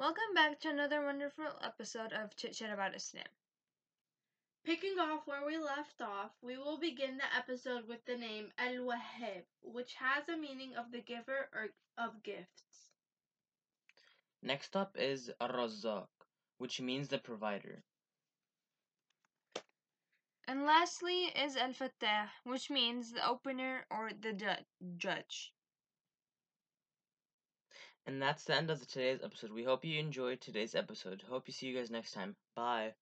Welcome back to another wonderful episode of Chit Chat About Islam. Picking off where we left off, we will begin the episode with the name Al Wahhab, which has a meaning of the giver or of gifts. Next up is Ar-Razzaq, which means the provider. And lastly is Al Fattah, which means the opener or the ju- judge. And that's the end of today's episode. We hope you enjoyed today's episode. Hope you see you guys next time. Bye.